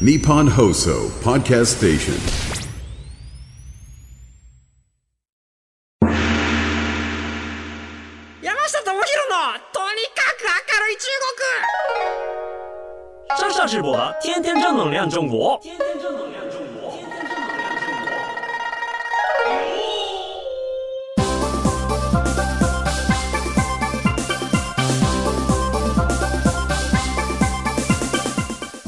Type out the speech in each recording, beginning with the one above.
Nippon Hoso Podcast Station. 山下智博のとにかく明るい中国上上直播的天天正能量中国，天天正能量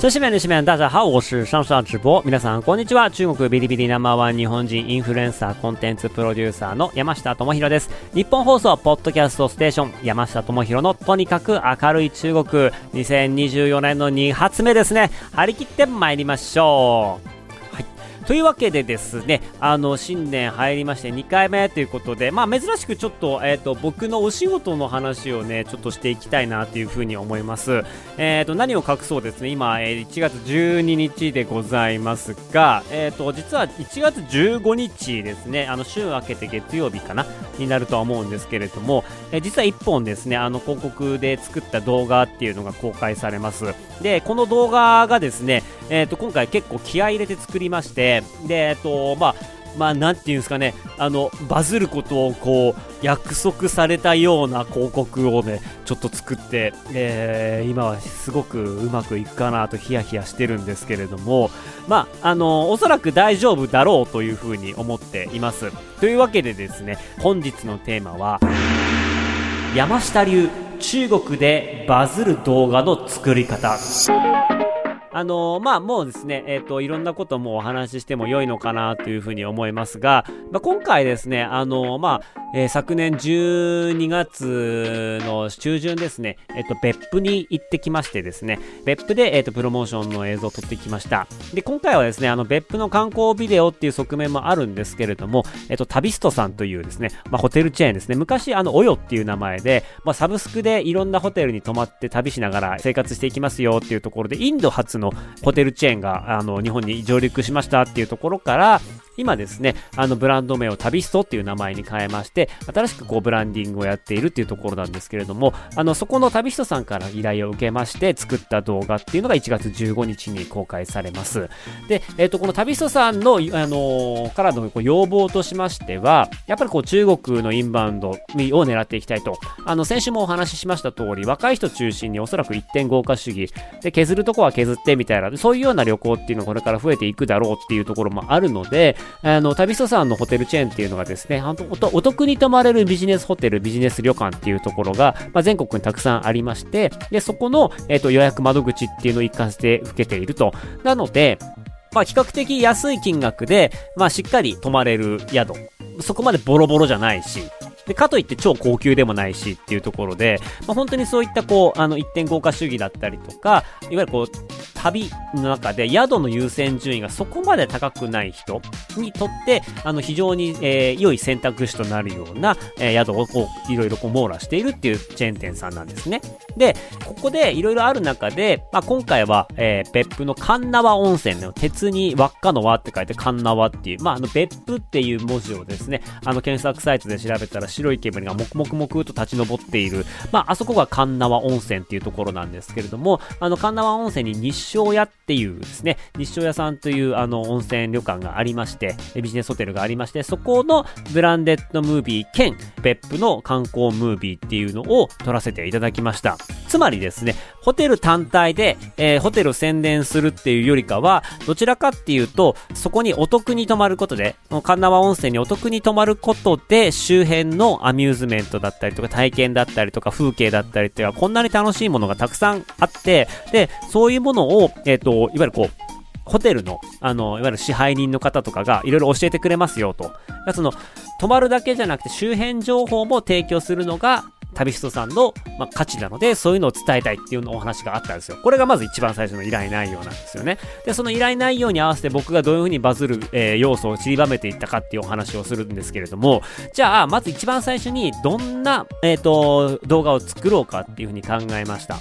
そして皆さん、大家好，我是上上直播。皆さん、こんにちは。中国ビリビリナンバーワン日本人インフルエンサーコンテンツプロデューサーの山下智博です。日本放送、ポッドキャストステーション、山下智博のとにかく明るい中国、2024年の2発目ですね。張り切って参りましょう。というわけでですね、あの、新年入りまして2回目ということで、まあ珍しくちょっと、えっ、と、僕のお仕事の話をね、ちょっとしていきたいなというふうに思います。えっ、と、何を隠そうですね、今、えー1月12日でございますが、えっ、と、実は1月15日ですね、あの、週明けて月曜日かな、になるとは思うんですけれども、え実は1本ですね、あの、広告で作った動画っていうのが公開されます。で、この動画がですね、えっ、と、今回結構気合い入れて作りまして、で、えっ、と、まあ、まあ、なんていうんですかね、あの、バズることをこう、約束されたような広告をね、ちょっと作って、えー今はすごくうまくいくかなとヒヤヒヤしてるんですけれども、まあ、あの、おそらく大丈夫だろうというふうに思っています。というわけでですね、本日のテーマは、山下流中国でバズる動画の作り方。あのまあもうですね、えっ、と、いろんなこともお話ししても良いのかなというふうに思いますが、まあ、今回ですね、あのまあ、えー昨年12月の中旬ですね、えっ、と、別府に行ってきましてですね、別府で、えっ、と、プロモーションの映像を撮ってきました。で、今回はですね、あの、別府の観光ビデオっていう側面もあるんですけれども、えっ、と、旅ストさんというですね、まあ、ホテルチェーンですね、昔、あの、およっていう名前で、まあ、サブスクでいろんなホテルに泊まって旅しながら生活していきますよっていうところで、インド初のホテルチェーンが、あの、日本に上陸しましたっていうところから、今ですね、あのブランド名を旅ストっていう名前に変えまして、新しくこうブランディングをやっているっていうところなんですけれども、あの、そこの旅ストさんから依頼を受けまして作った動画っていうのが1月15日に公開されます。で、えっ、と、この旅ストさんの、あのーからのこう要望としましては、やっぱりこう中国のインバウンドを狙っていきたいと。あの、先週もお話ししました通り、若い人中心におそらく一点豪華主義、で、削るとこは削ってみたいな、そういうような旅行っていうのがこれから増えていくだろうっていうところもあるので、あの、旅ストさんのホテルチェーンっていうのがですね、ほんとお得に泊まれるビジネスホテル、ビジネス旅館っていうところが、まあ、全国にたくさんありまして、で、そこの、えっ、と、予約窓口っていうのを一貫して受けていると。なので、まあ、比較的安い金額で、まあ、しっかり泊まれる宿。そこまでボロボロじゃないし、で、かといって超高級でもないしっていうところで、まあ、本当にそういったこう、あの、一点豪華主義だったりとか、いわゆるこう、旅の中で宿の優先順位がそこまで高くない人にとって、あの、非常に、えー良い選択肢となるような、えー宿をこう、いろいろこう網羅しているっていうチェーン店さんなんですね。で、ここでいろいろある中で、まあ、今回は、えー別府の神縄温泉の鉄に輪っかの輪って書いて神縄っていう、まあ、あの、別府っていう文字をですね、あの、検索サイトで調べたら白い煙がもくもくもくと立ち上っている、まあ、あそこが神縄温泉っていうところなんですけれども、あの、神縄温泉に日照屋っていうですね、日照屋さんというあの、温泉旅館がありまして、ビジネスホテルがありまして、そこのブランデッドムービー兼別府の観光ムービーっていうのを撮らせていただきました。つまりですね、ホテル単体で、えーホテルを宣伝するっていうよりかは、どちらかっていうと、そこにお得に泊まることで、神縄温泉にお得に泊まることで、周辺のアミューズメントだったりとか、体験だったりとか、風景だったりっていうのは、こんなに楽しいものがたくさんあって、で、そういうものを、えっ、と、いわゆるこう、ホテルの、あの、いわゆる支配人の方とかがいろいろ教えてくれますよと。その、泊まるだけじゃなくて周辺情報も提供するのが、旅人さんの、まあ、価値なので、そういうのを伝えたいっていうのお話があったんですよ。これがまず一番最初の依頼内容なんですよね。で、その依頼内容に合わせて僕がどういうふうにバズる、えー要素を散りばめていったかっていうお話をするんですけれども、じゃあ、まず一番最初にどんな、えっ、と、動画を作ろうかっていうふうに考えました。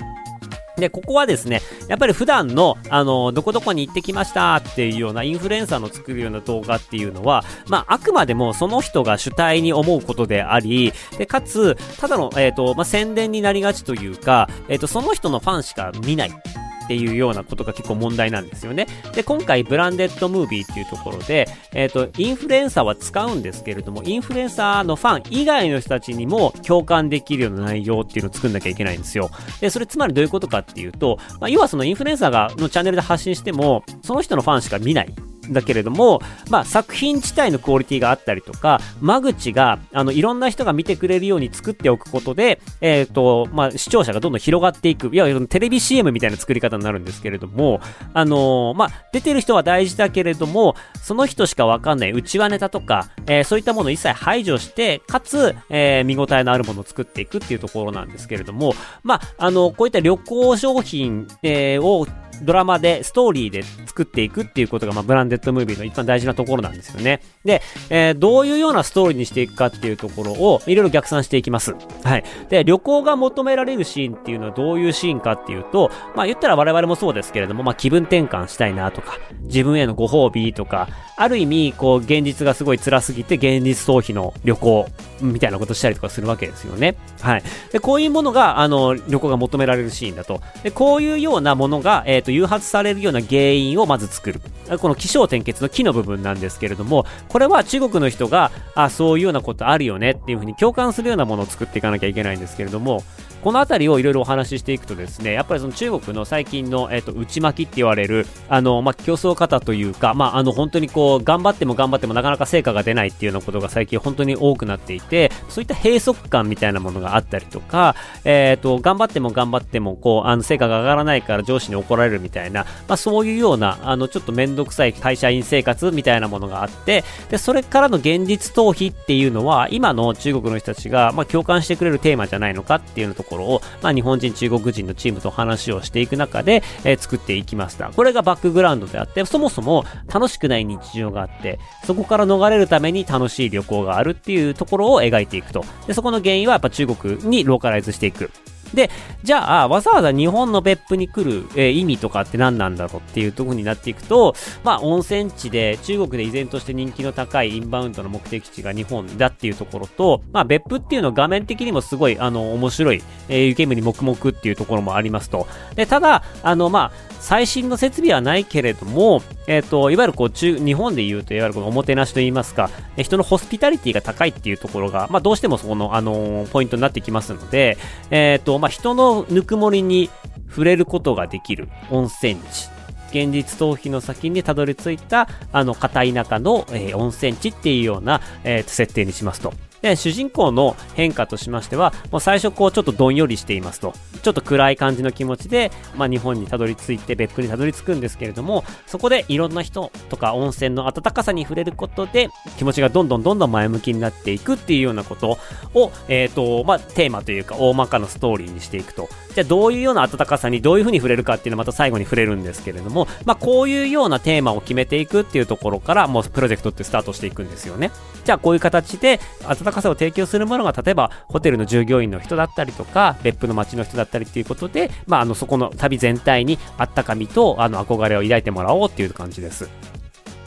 で、ここはですね、やっぱり普段の、あの、どこどこに行ってきましたっていうようなインフルエンサーの作るような動画っていうのは、まあ、あくまでもその人が主体に思うことであり、で、かつ、ただの、えっ、と、まあ、宣伝になりがちというか、えっ、と、その人のファンしか見ない。っていうようなことが結構問題なんですよね。で、今回ブランデッドムービーっていうところで、えっ、と、インフルエンサーは使うんですけれども、インフルエンサーのファン以外の人たちにも共感できるような内容っていうのを作んなきゃいけないんですよ。で、それつまりどういうことかっていうと、まあ、要はそのインフルエンサーがのチャンネルで発信しても、その人のファンしか見ない。だけれども、まあ、作品自体のクオリティがあったりとか、間口が、あの、いろんな人が見てくれるように作っておくことで、えっ、と、まあ、視聴者がどんどん広がっていく、いわゆるテレビ CM みたいな作り方になるんですけれども、あのまあ、出てる人は大事だけれども、その人しかわかんない内輪ネタとか、えーそういったものを一切排除して、かつ、えー見応えのあるものを作っていくっていうところなんですけれども、まあ、あの、こういった旅行商品、えーをドラマで、ストーリーで作っていくっていうことが、まあ、ブランデッドムービーの一番大事なところなんですよね。で、えーどういうようなストーリーにしていくかっていうところを、いろいろ逆算していきます。はい。で、旅行が求められるシーンっていうのはどういうシーンかっていうと、まあ、言ったら我々もそうですけれども、まあ、気分転換したいなとか、自分へのご褒美とか、ある意味、こう、現実がすごい辛すぎて、現実逃避の旅行、みたいなことしたりとかするわけですよね。はい。で、こういうものが、あの、旅行が求められるシーンだと。で、こういうようなものが、えっ、と、誘発されるような原因をまず作る。この気象転結の木の部分なんですけれども、これは中国の人が、あ、そういうようなことあるよねっていうふうに共感するようなものを作っていかなきゃいけないんですけれども、このあたりをいろいろお話ししていくとですね、やっぱりその中国の最近の、えっ、と、内巻きって言われる、あの、まあ、競争方というか、まあ、あの、本当にこう、頑張っても頑張ってもなかなか成果が出ないっていうようなことが最近本当に多くなっていて、そういった閉塞感みたいなものがあったりとか、えっ、と、頑張っても頑張っても、こう、あの、成果が上がらないから上司に怒られるみたいな、まあ、そういうような、あの、ちょっとめんどくさい会社員生活みたいなものがあって、で、それからの現実逃避っていうのは、今の中国の人たちが、まあ、共感してくれるテーマじゃないのかっていうところころを、まあ、日本人、中国人のチームと話をしていく中で、えー作っていきました。これがバックグラウンドであって、そもそも楽しくない日常があって、そこから逃れるために楽しい旅行があるっていうところを描いていくと。で、そこの原因はやっぱ中国にローカライズしていく。で、じゃあ、わざわざ日本の別府に来る、えー意味とかって何なんだろうっていうところになっていくと、まあ、温泉地で、中国で依然として人気の高いインバウンドの目的地が日本だっていうところと、まあ、別府っていうの画面的にもすごい、あの、面白い、えー湯煙黙々っていうところもありますと。で、ただ、あの、まあ、最新の設備はないけれども、えっ、と、いわゆるこう、中、日本で言うと、いわゆるこのおもてなしと言いますか、え人のホスピタリティが高いっていうところが、まあ、どうしてもそこの、あのーポイントになってきますので、えっ、と、まあ、人のぬくもりに触れることができる温泉地。現実逃避の先にたどり着いた、あの、片田舎の、えー温泉地っていうような、えー設定にしますと。で、主人公の変化としましては、もう最初こうちょっとどんよりしていますと。ちょっと暗い感じの気持ちで、まあ日本にたどり着いて別府にたどり着くんですけれども、そこでいろんな人とか温泉の温かさに触れることで、気持ちがどんどんどんどん前向きになっていくっていうようなことを、えっ、と、まあテーマというか大まかなストーリーにしていくと。じゃあどういうような温かさにどういうふうに触れるかっていうのはまた最後に触れるんですけれども、まあこういうようなテーマを決めていくっていうところから、もうプロジェクトってスタートしていくんですよね。じゃあこういう形で温かさを提供するものが例えばホテルの従業員の人だったりとか別府の街の人だったりっていうことで、まあ、あのそこの旅全体にあったかみとあの憧れを抱いてもらおうっていう感じです。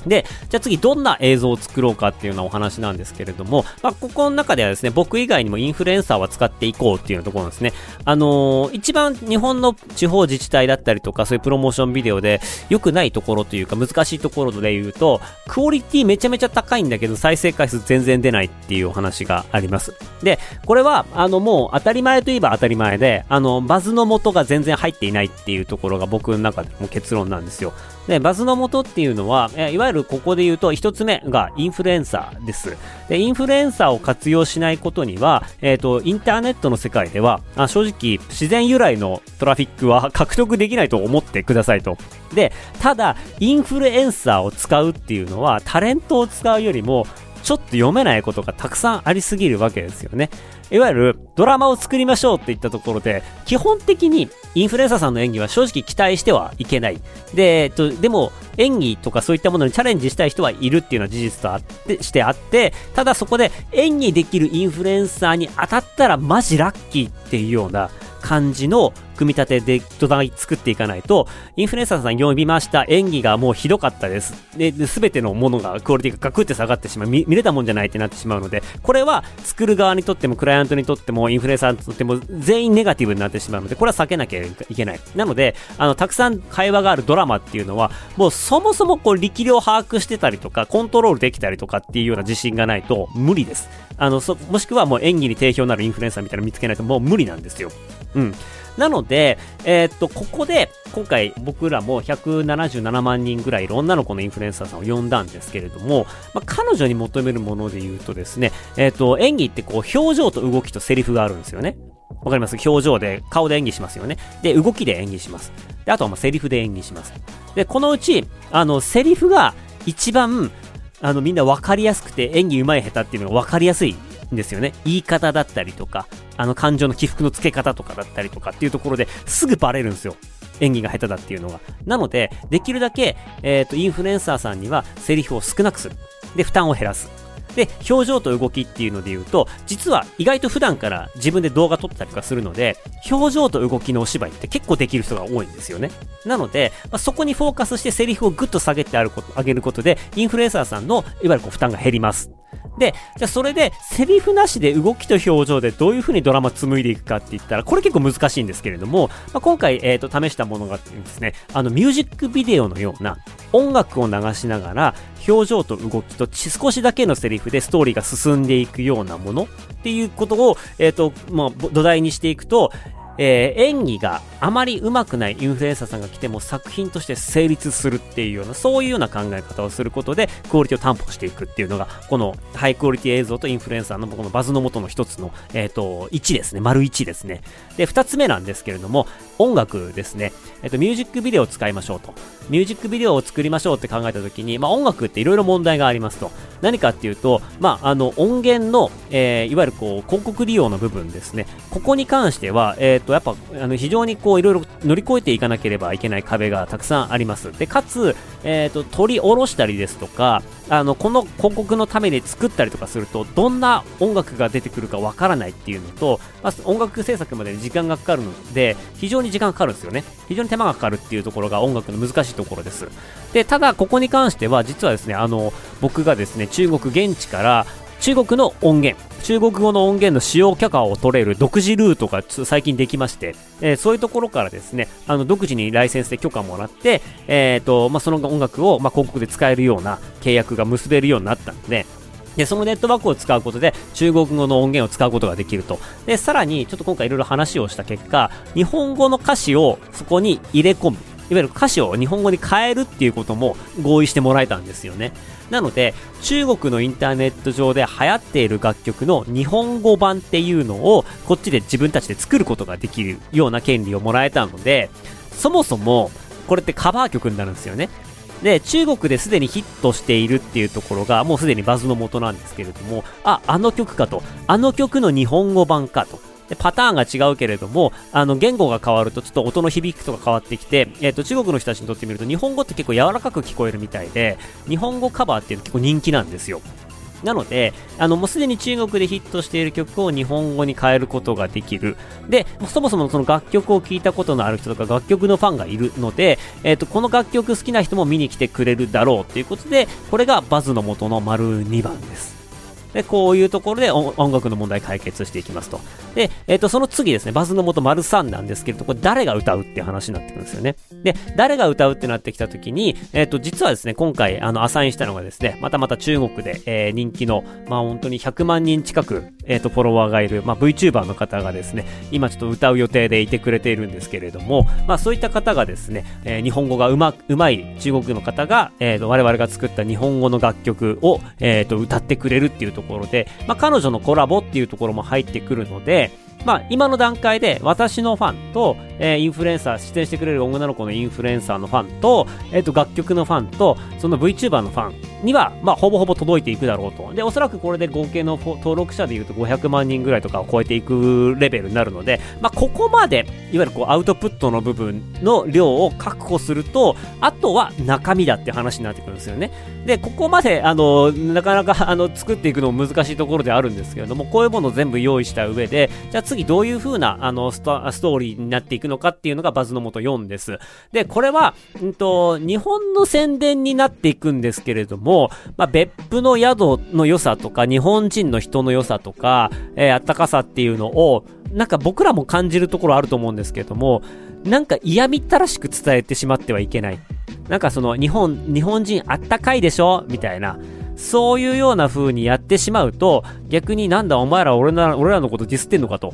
で、じゃあ次どんな映像を作ろうかっていうようなお話なんですけれども、まあ、ここの中ではですね、僕以外にもインフルエンサーは使っていこうっていうところですね。あのー一番日本の地方自治体だったりとか、そういうプロモーションビデオで良くないところというか難しいところで言うと、クオリティめちゃめちゃ高いんだけど再生回数全然出ないっていうお話があります。で、これは、あのもう当たり前といえば当たり前で、あの、バズの元が全然入っていないっていうところが僕の中でも結論なんですよ。で、バズの元っていうのは、えいわゆるここで言うと、一つ目がインフルエンサーです。で、インフルエンサーを活用しないことには、えっ、と、インターネットの世界では、あ正直、自然由来のトラフィックは獲得できないと思ってくださいと。で、ただ、インフルエンサーを使うっていうのは、タレントを使うよりも、ちょっと読めないことがたくさんありすぎるわけですよね。いわゆるドラマを作りましょうって言ったところで、基本的にインフルエンサーさんの演技は正直期待してはいけない。で、えっと、でも演技とかそういったものにチャレンジしたい人はいるっていうのは事実とあって、してあって、ただそこで演技できるインフルエンサーに当たったらマジラッキーっていうような感じの組み立てで土台作っていかないと、インフルエンサーさん呼びました。演技がもうひどかったです。で、すべてのものが、クオリティがガクって下がってしまう見。見れたもんじゃないってなってしまうので、これは作る側にとっても、クライアントにとっても、インフルエンサーにとっても、全員ネガティブになってしまうので、これは避けなきゃいけない。なので、あの、たくさん会話があるドラマっていうのは、もうそもそもこう力量把握してたりとか、コントロールできたりとかっていうような自信がないと無理です。あの、そ、もしくはもう演技に定評のあるインフルエンサーみたいなの見つけないともう無理なんですよ。うん。なので、えー、っと、ここで、今回僕らも177万人ぐらいいる女の子のインフルエンサーさんを呼んだんですけれども、まあ、彼女に求めるもので言うとですね、えー、っと、演技ってこう、表情と動きとセリフがあるんですよね。わかります？表情で、顔で演技しますよね。で、動きで演技します。で、あとはまあセリフで演技します。で、このうち、あの、セリフが一番、あの、みんな分かりやすくて演技上手い下手っていうのが分かりやすいんですよね。言い方だったりとか、あの感情の起伏のつけ方とかだったりとかっていうところですぐバレるんですよ。演技が下手だっていうのが。なので、できるだけ、えっ、ー、と、インフルエンサーさんにはセリフを少なくする。で、負担を減らす。で、表情と動きっていうので言うと、実は意外と普段から自分で動画撮ったりとかするので、表情と動きのお芝居って結構できる人が多いんですよね。なので、まあ、そこにフォーカスしてセリフをグッと下げてあること、上げることで、インフルエンサーさんの、いわゆるこう負担が減ります。で、じゃあそれで、セリフなしで動きと表情でどういう風にドラマ紡いでいくかって言ったら、これ結構難しいんですけれども、まあ、今回、えっ、ー、と、試したものがですね、あの、ミュージックビデオのような、音楽を流しながら、表情と動きと少しだけのセリフでストーリーが進んでいくようなものっていうことを、えっ、ー、と、まあ、土台にしていくと、えー、演技があまり上手くないインフルエンサーさんが来ても作品として成立するっていうような、そういうような考え方をすることで、クオリティを担保していくっていうのが、このハイクオリティ映像とインフルエンサーのこのバズの元の一つの、えっ、ー、と、1ですね。丸1ですね。で、二つ目なんですけれども、音楽ですね。えっ、ー、と、ミュージックビデオを使いましょうと。ミュージックビデオを作りましょうって考えたときに、まあ、音楽っていろいろ問題がありますと。何かっていうと、まあ、あの、音源の、えー、いわゆるこう、広告利用の部分ですね。ここに関しては、え、ー、と、やっぱ、あの、非常にこう、いろいろ乗り越えていかなければいけない壁がたくさんあります。で、かつ、えっ、ー、と、取り下ろしたりですとか、あの、この広告のために作ったりとかすると、どんな音楽が出てくるかわからないっていうのと、まあ、音楽制作まで時間がかかるので、非常に時間かかるんですよね。非常に手間がかかるっていうところが音楽の難しいところです。で、ただ、ここに関しては、実はですね、あの、僕がですね、中国現地から、中国の音源、中国語の音源の使用許可を取れる独自ルートが最近できまして、えー、そういうところからですね、あの、独自にライセンスで許可もらって、え、ー、と、まあ、その音楽を、まあ、広告で使えるような契約が結べるようになったので、で、そのネットワークを使うことで中国語の音源を使うことができると。で、さらにちょっと今回いろいろ話をした結果、日本語の歌詞をそこに入れ込む。いわゆる歌詞を日本語に変えるっていうことも合意してもらえたんですよね。なので、中国のインターネット上で流行っている楽曲の日本語版っていうのを、こっちで自分たちで作ることができるような権利をもらえたので、そもそも、これってカバー曲になるんですよね。で、中国ですでにヒットしているっていうところが、もうすでにバズの元なんですけれども、あ、あの曲かと。あの曲の日本語版かと。でパターンが違うけれども、あの、言語が変わるとちょっと音の響きとか変わってきて、え、ー、と、中国の人たちにとってみると、日本語って結構柔らかく聞こえるみたいで、日本語カバーっていうの結構人気なんですよ。なので、あの、もうすでに中国でヒットしている曲を日本語に変えることができる。で、そもそもその楽曲を聴いたことのある人とか楽曲のファンがいるので、え、ー、と、この楽曲好きな人も見に来てくれるだろうっていうことで、これがバズの元の丸2番です。で、こういうところで音楽の問題解決していきますと。で、えっ、ー、と、その次ですね、バズの元丸3なんですけれど、これ誰が歌うっていう話になってくるんですよね。で、誰が歌うってなってきたときに、えっ、ー、と、実はですね、今回、あの、アサインしたのがですね、またまた中国で、えー、人気の、まあ本当に100万人近く、えっ、と、フォロワーがいる、まあ VTuber の方がですね、今ちょっと歌う予定でいてくれているんですけれども、まあそういった方がですね、え日本語がうま、うまい中国の方が、えっ、と、我々が作った日本語の楽曲を、えっ、と、歌ってくれるっていうところで、まあ彼女のコラボっていうところも入ってくるので、まあ、今の段階で私のファンと、えー、インフルエンサー、出演してくれる女の子のインフルエンサーのファンと、えっ、ー、と、楽曲のファンと、その VTuber のファンには、まあ、ほぼほぼ届いていくだろうと。で、おそらくこれで合計の登録者で言うと500万人ぐらいとかを超えていくレベルになるので、まあ、ここまで、いわゆるこう、アウトプットの部分の量を確保すると、あとは中身だって話になってくるんですよね。で、ここまで、あの、なかなか、あの、作っていくのも難しいところであるんですけれども、こういうものを全部用意した上で、じゃあ次どういう風な、あのスト、ストーリーになっていくのかっていうのがバズの元4です。で、これは、うんと、日本の宣伝になっていくんですけれども、まあ、別府の宿の良さとか、日本人の人の良さとか、えー、あったかさっていうのを、なんか僕らも感じるところあると思うんですけれども、なんか嫌みったらしく伝えてしまってはいけない。なんかその日本、日本人あったかいでしょ？みたいな。そういうような風にやってしまうと、逆になんだお前ら俺ら俺らのことディスってんのかと。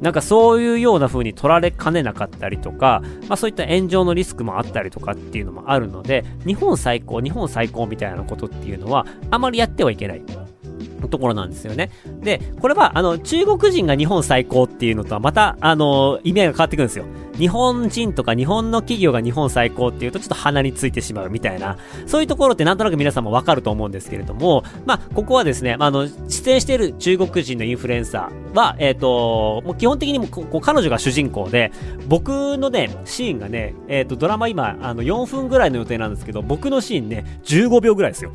なんかそういうような風に取られかねなかったりとか、まあそういった炎上のリスクもあったりとかっていうのもあるので、日本最高、日本最高みたいなことっていうのは、あまりやってはいけない。ところなんですよね。で、これは、あの、中国人が日本最高っていうのとはまた、あの、意味合いが変わってくるんですよ。日本人とか日本の企業が日本最高っていうとちょっと鼻についてしまうみたいな、そういうところってなんとなく皆さんもわかると思うんですけれども、まあ、ここはですね、まああの、出演している中国人のインフルエンサーは、えっ、ー、と、もう基本的にもこう彼女が主人公で、僕のね、シーンがね、えっ、ー、と、ドラマ今、あの、4分ぐらいの予定なんですけど、僕のシーンね、15秒ぐらいですよ。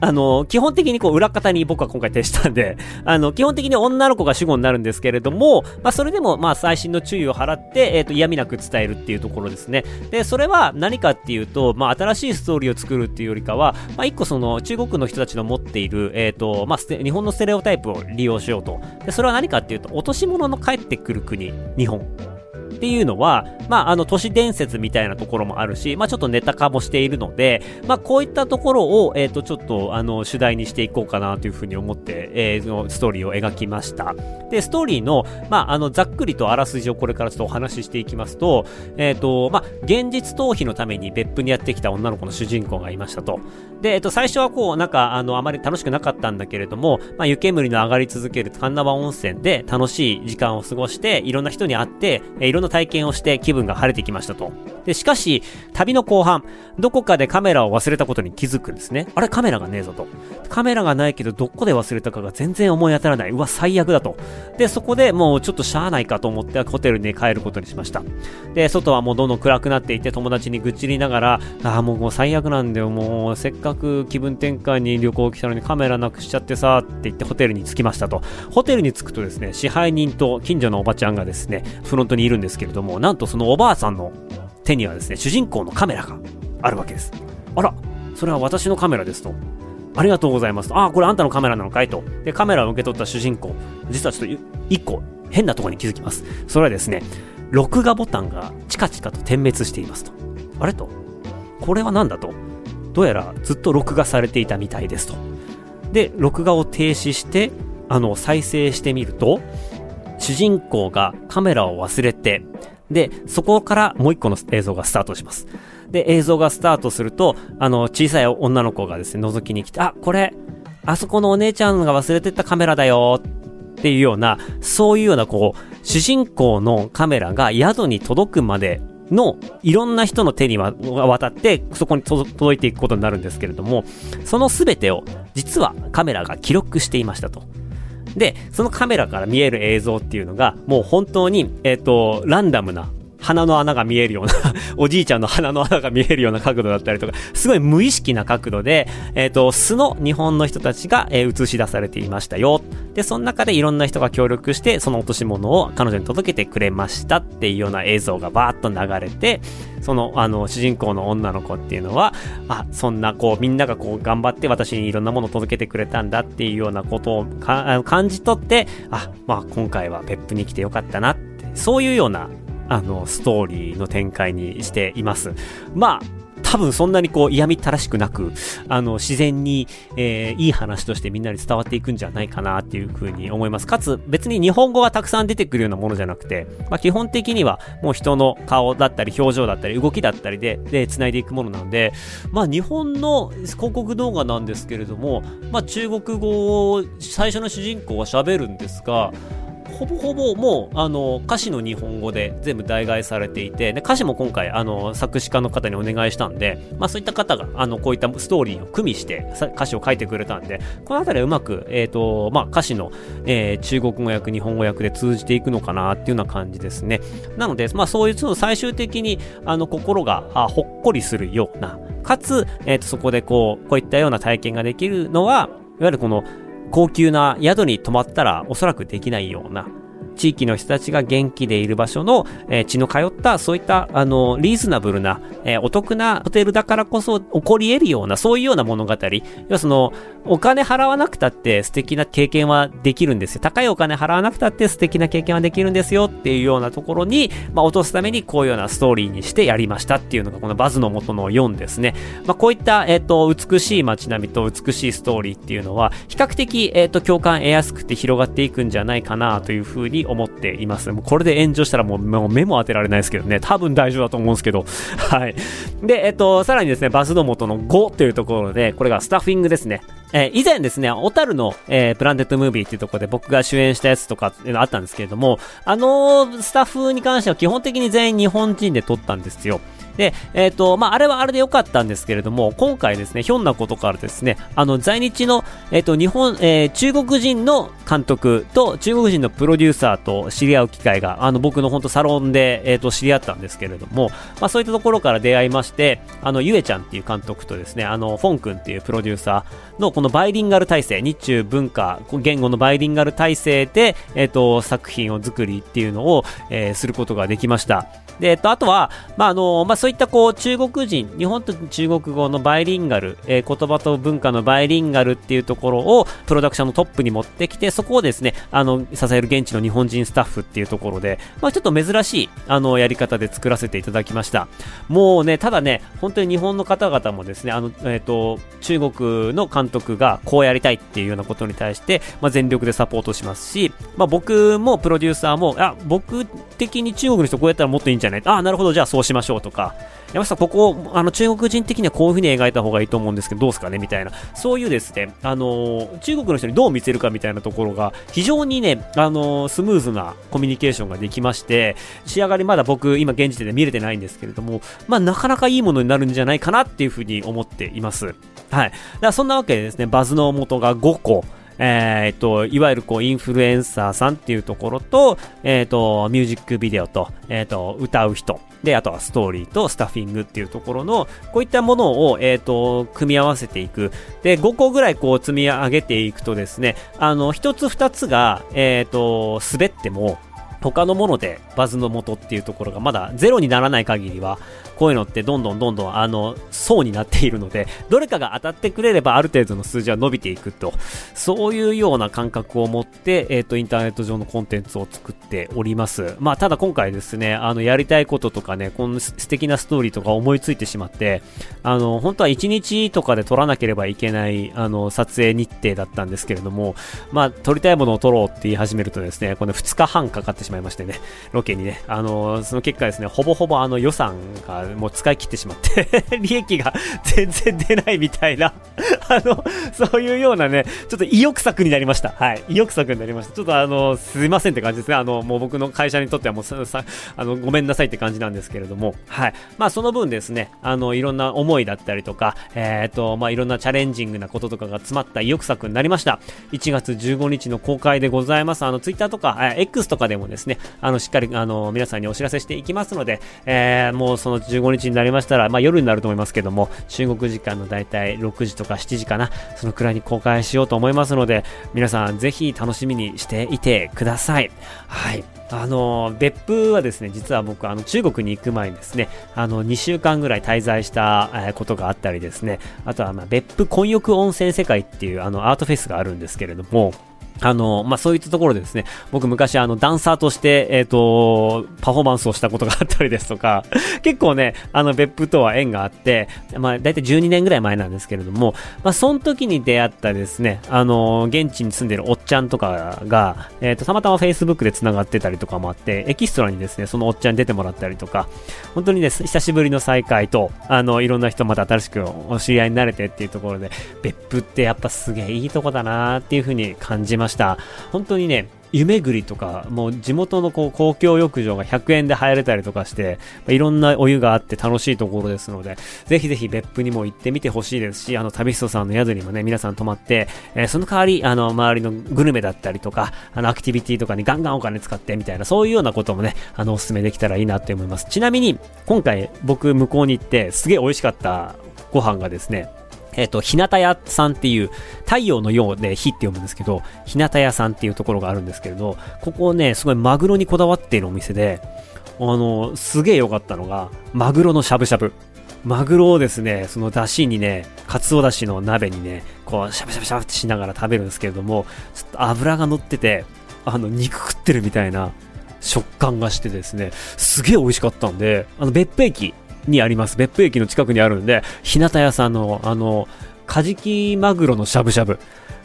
あの、基本的にこう裏方に僕は今回徹したんで、あの、基本的に女の子が主語になるんですけれども、まあそれでもまあ最新の注意を払って、えっ、ー、と、嫌味なく伝えるっていうところですね。で、それは何かっていうと、まあ新しいストーリーを作るっていうよりかは、まあ一個その中国の人たちの持っている、えっ、ー、と、まあ日本のステレオタイプを利用しようと。で、それは何かっていうと、落とし物の帰ってくる国、日本。っていうのは、まあ、あの、都市伝説みたいなところもあるし、まあ、ちょっとネタ化もしているので、まあ、こういったところを、えっ、ー、と、ちょっと、あの、主題にしていこうかなというふうに思って、えー、のストーリーを描きました。で、ストーリーの、まあ、あの、ざっくりとあらすじをこれからちょっとお話ししていきますと、えっ、ー、と、まあ、現実逃避のために別府にやってきた女の子の主人公がいましたと。で、えっ、と、最初はこう、なんか、あの、あまり楽しくなかったんだけれども、まあ、湯煙の上がり続ける神奈川温泉で楽しい時間を過ごして、いろんな人に会って、えいろんな体験をして、気分が晴れてきましたと。で、しかし、旅の後半、どこかでカメラを忘れたことに気づくんですね。あれ、カメラがねえぞと。カメラがないけど、どこで忘れたかが全然思い当たらない。うわ、最悪だと。で、そこでもうちょっとしゃあないかと思ってホテルに帰ることにしました。で、外はもうどんどん暗くなっていて、友達に愚痴りながら、ああ、もうもう最悪なんだよ。もう、せっかく気分転換に旅行来たのにカメラなくしちゃってさ、って言ってホテルに着きましたと。ホテルに着くとですね、支配人と近所のおばちゃんがですね、フロントにいるんですですけれども、なんとそのおばあさんの手にはですね、主人公のカメラがあるわけです。あら、それは私のカメラですと。ありがとうございますと。ああ、これあんたのカメラなのかいと。で、カメラを受け取った主人公、実はちょっと一個変なところに気づきます。それはですね、録画ボタンがチカチカと点滅していますと。あれと。これは何だと。どうやらずっと録画されていたみたいですと。で、録画を停止して、あの、再生してみると、主人公がカメラを忘れて、で、そこからもう一個の映像がスタートします。で、映像がスタートすると、あの、小さい女の子がですね、覗きに来て、あ、これ、あそこのお姉ちゃんが忘れてったカメラだよっていうような、そういうようなこう、主人公のカメラが宿に届くまでのいろんな人の手に渡ってそこに届いていくことになるんですけれども、その全てを実はカメラが記録していましたと。で、そのカメラから見える映像っていうのが、もう本当に、えっ、ー、と、ランダムな鼻の穴が見えるような おじいちゃんの鼻の穴が見えるような角度だったりとか、すごい無意識な角度で、えっ、ー、と、素の日本の人たちが、えー、映し出されていましたよ。で、その中でいろんな人が協力して、その落とし物を彼女に届けてくれましたっていうような映像がバーッと流れて、その、あの、主人公の女の子っていうのは、あ、そんな、こう、みんながこう、頑張って私にいろんなものを届けてくれたんだっていうようなことを感じ取って、あ、まあ、今回は別府に来てよかったなって、そういうようなあの、ストーリーの展開にしています。まあ、多分そんなにこう嫌みったらしくなく、あの、自然に、えー、いい話としてみんなに伝わっていくんじゃないかなっていうふうに思います。かつ、別に日本語がたくさん出てくるようなものじゃなくて、まあ、基本的にはもう人の顔だったり表情だったり動きだったりで、で、繋いでいくものなんで、まあ、日本の広告動画なんですけれども、まあ、中国語を最初の主人公は喋るんですが、ほぼほぼもうあの歌詞の日本語で全部代替されていてで歌詞も今回あの作詞家の方にお願いしたんで、まあ、そういった方があのこういったストーリーを組みして歌詞を書いてくれたんでこの辺りはうまく、えーとまあ、歌詞の、えー、中国語訳日本語訳で通じていくのかなっていうような感じですね。なので、まあ、そういうそ最終的にあの心があほっこりするようなかつ、えーとそこでこうこういったような体験ができるのはいわゆるこの高級な宿に泊まったらおそらくできないような地域の人たちが元気でいる場所の、えー、血の通ったそういったあのリーズナブルな、えー、お得なホテルだからこそ起こり得るようなそういうような物語。要はそのお金払わなくたって素敵な経験はできるんですよ。高いお金払わなくたって素敵な経験はできるんですよ。っていうようなところに、まあ、落とすためにこういうようなストーリーにしてやりましたっていうのがこのバズの元の4ですね、まあ、こういった、えっ、ー、と美しい街並みと美しいストーリーっていうのは比較的、えっ、ー、と共感得やすくて広がっていくんじゃないかなというふうに思っています。もうこれで炎上したらもうもう目も当てられないですけどね。多分大丈夫だと思うんですけど。はい。でえっ、とさらにですねバスの元の5というところでこれがスタッフィングですね。えー、以前ですね、小樽の、えー、プランデッドムービーっていうところで僕が主演したやつとかっていうのあったんですけれども、あのー、スタッフに関しては基本的に全員日本人で撮ったんですよ。で、えっ、ー、と、まあ、あれはあれで良かったんですけれども、今回ですね、ひょんなことからですね、あの、在日の、えっ、ー、と、日本、えー、中国人の監督と中国人のプロデューサーと知り合う機会が、あの、僕の本当サロンで、えっ、と、知り合ったんですけれども、まあ、そういったところから出会いまして、あの、ゆえちゃんっていう監督とですね、あの、フォン君っていうプロデューサーのこのバイリンガル体制、日中文化、言語のバイリンガル体制で、えっ、と、作品を作りっていうのを、えすることができました。で、えっと、あとは、まあ、あの、まあ、そういったこう、中国人、日本と中国語のバイリンガル、えー、言葉と文化のバイリンガルっていうところを、プロダクションのトップに持ってきて、そこをですね、あの、支える現地の日本人スタッフっていうところで、まあ、ちょっと珍しい、あの、やり方で作らせていただきました。もうね、ただね、本当に日本の方々もですね、あの、えっ、ー、と、中国の監督がこうやりたいっていうようなことに対して、まあ、全力でサポートしますし、まあ、僕もプロデューサーも、あ、僕的に中国の人こうやったらもっといいんじゃないああ、なるほど、じゃあそうしましょうとか、山下さん、ここ、あの、中国人的にはこういう風に描いた方がいいと思うんですけど、どうですかね？みたいな。そういうですね、あのー、中国の人にどう見せるかみたいなところが、非常にね、あのー、スムーズなコミュニケーションができまして、仕上がりまだ僕、今現時点で見れてないんですけれども、まあ、なかなかいいものになるんじゃないかなっていう風に思っています。はい。だからそんなわけでですね、バズの元が5個、えー、っと、いわゆるこう、インフルエンサーさんっていうところと、えー、っと、ミュージックビデオと、え、っと、歌う人。で、あとはストーリーとスタッフィングっていうところの、こういったものを、えっ、と、組み合わせていく。で、5個ぐらいこう積み上げていくとですね、あの、1つ2つが、えっ、と、滑っても、他のものでバズの元っていうところがまだゼロにならない限りは、こういうのってどんどんどんどんあの層になっているのでどれかが当たってくれればある程度の数字は伸びていくと。そういうような感覚を持って、えっ、ー、とインターネット上のコンテンツを作っております。まあただ今回ですねあのやりたいこととかねこの素敵なストーリーとか思いついてしまってあの本当は1日とかで撮らなければいけないあの撮影日程だったんですけれどもまあ撮りたいものを撮ろうって言い始めるとですねこの2日半かかってしまいましてねロケにねあのその結果ですねほぼほぼあの予算がもう使い切ってしまって 利益が全然出ないみたいな あの、そういうようなね、ちょっと意欲作になりました。はい。意欲作になりました。ちょっとあの、すいませんって感じですね。あの、もう僕の会社にとってはもうさ、あの、ごめんなさいって感じなんですけれども、はい。まあ、その分ですね、あの、いろんな思いだったりとか、えっ、ー、と、まあ、いろんなチャレンジングなこととかが詰まった意欲作になりました。1月15日の公開でございます。あの、ツイッターとか、えー、X とかでもですね、あの、しっかり、あの、皆さんにお知らせしていきますので、えー、もうその15 5日になりましたら、まあ、夜になると思いますけども、中国時間のだいたい6時とか7時かな、そのくらいに公開しようと思いますので、皆さんぜひ楽しみにしていてください。はい。あの、別府はですね、実は僕、あの、中国に行く前にですね、あの、2週間ぐらい滞在した、えことがあったりですね、あとは、ま、別府混浴温泉世界っていう、あの、アートフェスがあるんですけれども、あの、まあ、そういったところでですね、僕昔あの、ダンサーとして、えっ、ー、と、パフォーマンスをしたことがあったりですとか、結構ね、あの、別府とは縁があって、まあ、だいたい12年ぐらい前なんですけれども、まあ、その時に出会ったですね、あの、現地に住んでるおっちゃんとかが、えっ、ー、と、たまたま Facebook で繋がってたりとかもあって、エキストラにですね、そのおっちゃんに出てもらったりとか、本当にね、久しぶりの再会と、あの、いろんな人また新しくお知り合いになれてっていうところで、別府ってやっぱすげえいいとこだなーっていう風に感じました。した本当にね、湯巡りとか、もう地元のこう公共浴場が100円で入れたりとかして、いろんなお湯があって楽しいところですので、ぜひぜひ別府にも行ってみてほしいですし、あの、旅人さんの宿にもね、皆さん泊まって、えー、その代わり、あの、周りのグルメだったりとか、あの、アクティビティとかにガンガンお金使ってみたいな、そういうようなこともね、あの、お勧めできたらいいなって思います。ちなみに、今回僕向こうに行って、すげえ美味しかったご飯がですね、えっ、と、日向屋さんっていう、太陽のようで火って読むんですけど、日向屋さんっていうところがあるんですけれど、ここね、すごいマグロにこだわっているお店で、あの、すげえ良かったのが、マグロのしゃぶしゃぶ。マグロをですね、その出汁にね、かつおだしの鍋にね、こう、しゃぶしゃぶしゃぶってしながら食べるんですけれども、ちょっと油が乗ってて、あの、肉食ってるみたいな食感がしてですね、すげえ美味しかったんで、あの、別府駅にあります。別府駅の近くにあるんで、日向屋さんの、あの、カジキマグロのしゃぶしゃぶ。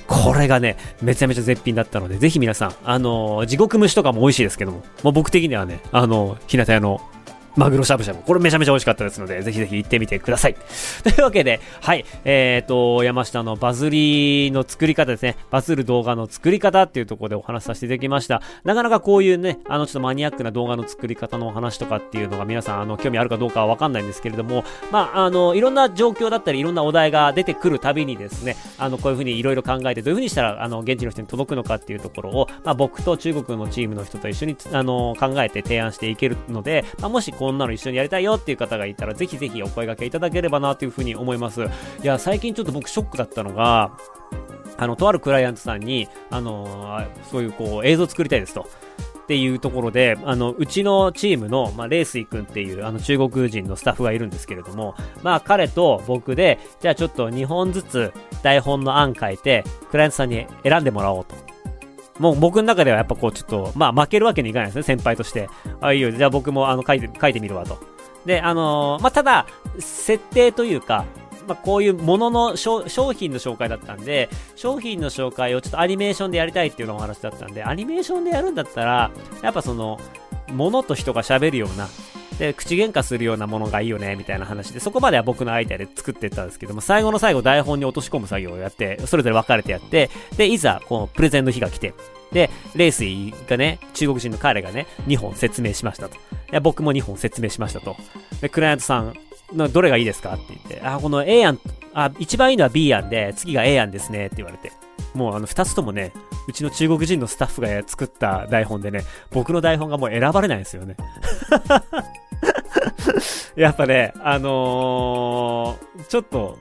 これがね、めちゃめちゃ絶品だったので、ぜひ皆さん、あの地獄蒸しとかも美味しいですけども、もう僕的にはね、あの日向屋のマグロしゃぶしゃぶ。これめちゃめちゃ美味しかったですので、ぜひぜひ行ってみてください。というわけで、はい、えーと、山下のバズりの作り方ですね。バズる動画の作り方っていうところでお話しさせていただきました。なかなかこういうね、あのちょっとマニアックな動画の作り方のお話とかっていうのが皆さん、あの、興味あるかどうかはわかんないんですけれども、まあ、あの、いろんな状況だったり、いろんなお題が出てくるたびにですね、あの、こういうふうにいろいろ考えて、どういうふうにしたら、あの、現地の人に届くのかっていうところを、まあ、僕と中国のチームの人と一緒に、あの、考えて提案していけるので、まあ、もしここんなの一緒にやりたいよっていう方がいたら、ぜひぜひお声掛けいただければなというふうに思います。いや、最近ちょっと僕ショックだったのが、あの、とあるクライアントさんに、あのー、そういうこう、映像作りたいですと。っていうところで、あの、うちのチームの、まあ、レースイ君っていう、あの、中国人のスタッフがいるんですけれども、まあ、彼と僕で、じゃあちょっと2本ずつ台本の案書いて、クライアントさんに選んでもらおうと。もう僕の中ではやっぱこうちょっと、まあ負けるわけにいかないですね、先輩として。あ、いいよ、じゃあ僕もあの書いて、書いてみるわと。で、あのー、まあ、ただ、設定というか、まあ、こういうものの商品の紹介だったんで、商品の紹介をちょっとアニメーションでやりたいっていうのお話だったんで、アニメーションでやるんだったら、やっぱその、物と人が喋るような、で、口喧嘩するようなものがいいよね、みたいな話で、そこまでは僕のアイデアで作っていったんですけども、最後の最後台本に落とし込む作業をやって、それぞれ分かれてやって、で、いざ、このプレゼンの日が来て、で、レースイがね、中国人の彼がね、2本説明しましたと。僕も2本説明しましたと。で、クライアントさん、のどれがいいですかって言って、あ、この A 案、あ、一番いいのは B 案で、次が A 案ですねって言われて。もうあの2つともね、うちの中国人のスタッフが作った台本でね、僕の台本がもう選ばれないんですよね。やっぱね、あのー、ちょっと、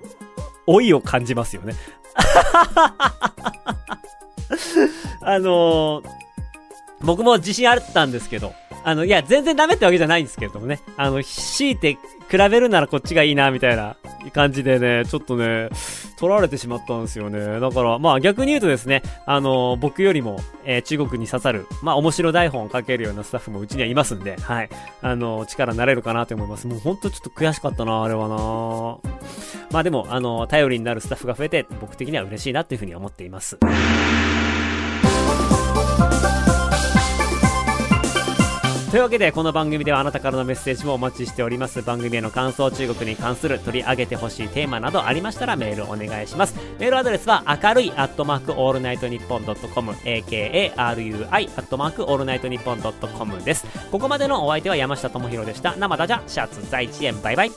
老いを感じますよね。あのー、僕も自信あったんですけど、あの、いや、全然ダメってわけじゃないんですけれどもね。あの、強いて比べるならこっちがいいな、みたいな感じでね、ちょっとね、取られてしまったんですよね。だから、まあ逆に言うとですね、あの、僕よりも、えー、中国に刺さる、まあ面白台本を書けるようなスタッフもうちにはいますんで、はい。あの、力になれるかなと思います。もうほんとちょっと悔しかったな、あれはな。まあでも、あの、頼りになるスタッフが増えて、僕的には嬉しいなっていうふうに思っています。というわけでこの番組ではあなたからのメッセージもお待ちしております。番組への感想中国に関する取り上げてほしいテーマなどありましたらメールお願いします。メールアドレスは明るいアットマークオールナイトニッポンドットコム AKARUI アットマークオールナイトニッポンドットコムです。ここまでのお相手は山下智博でした。生だじゃシャツ在地園バイバイ。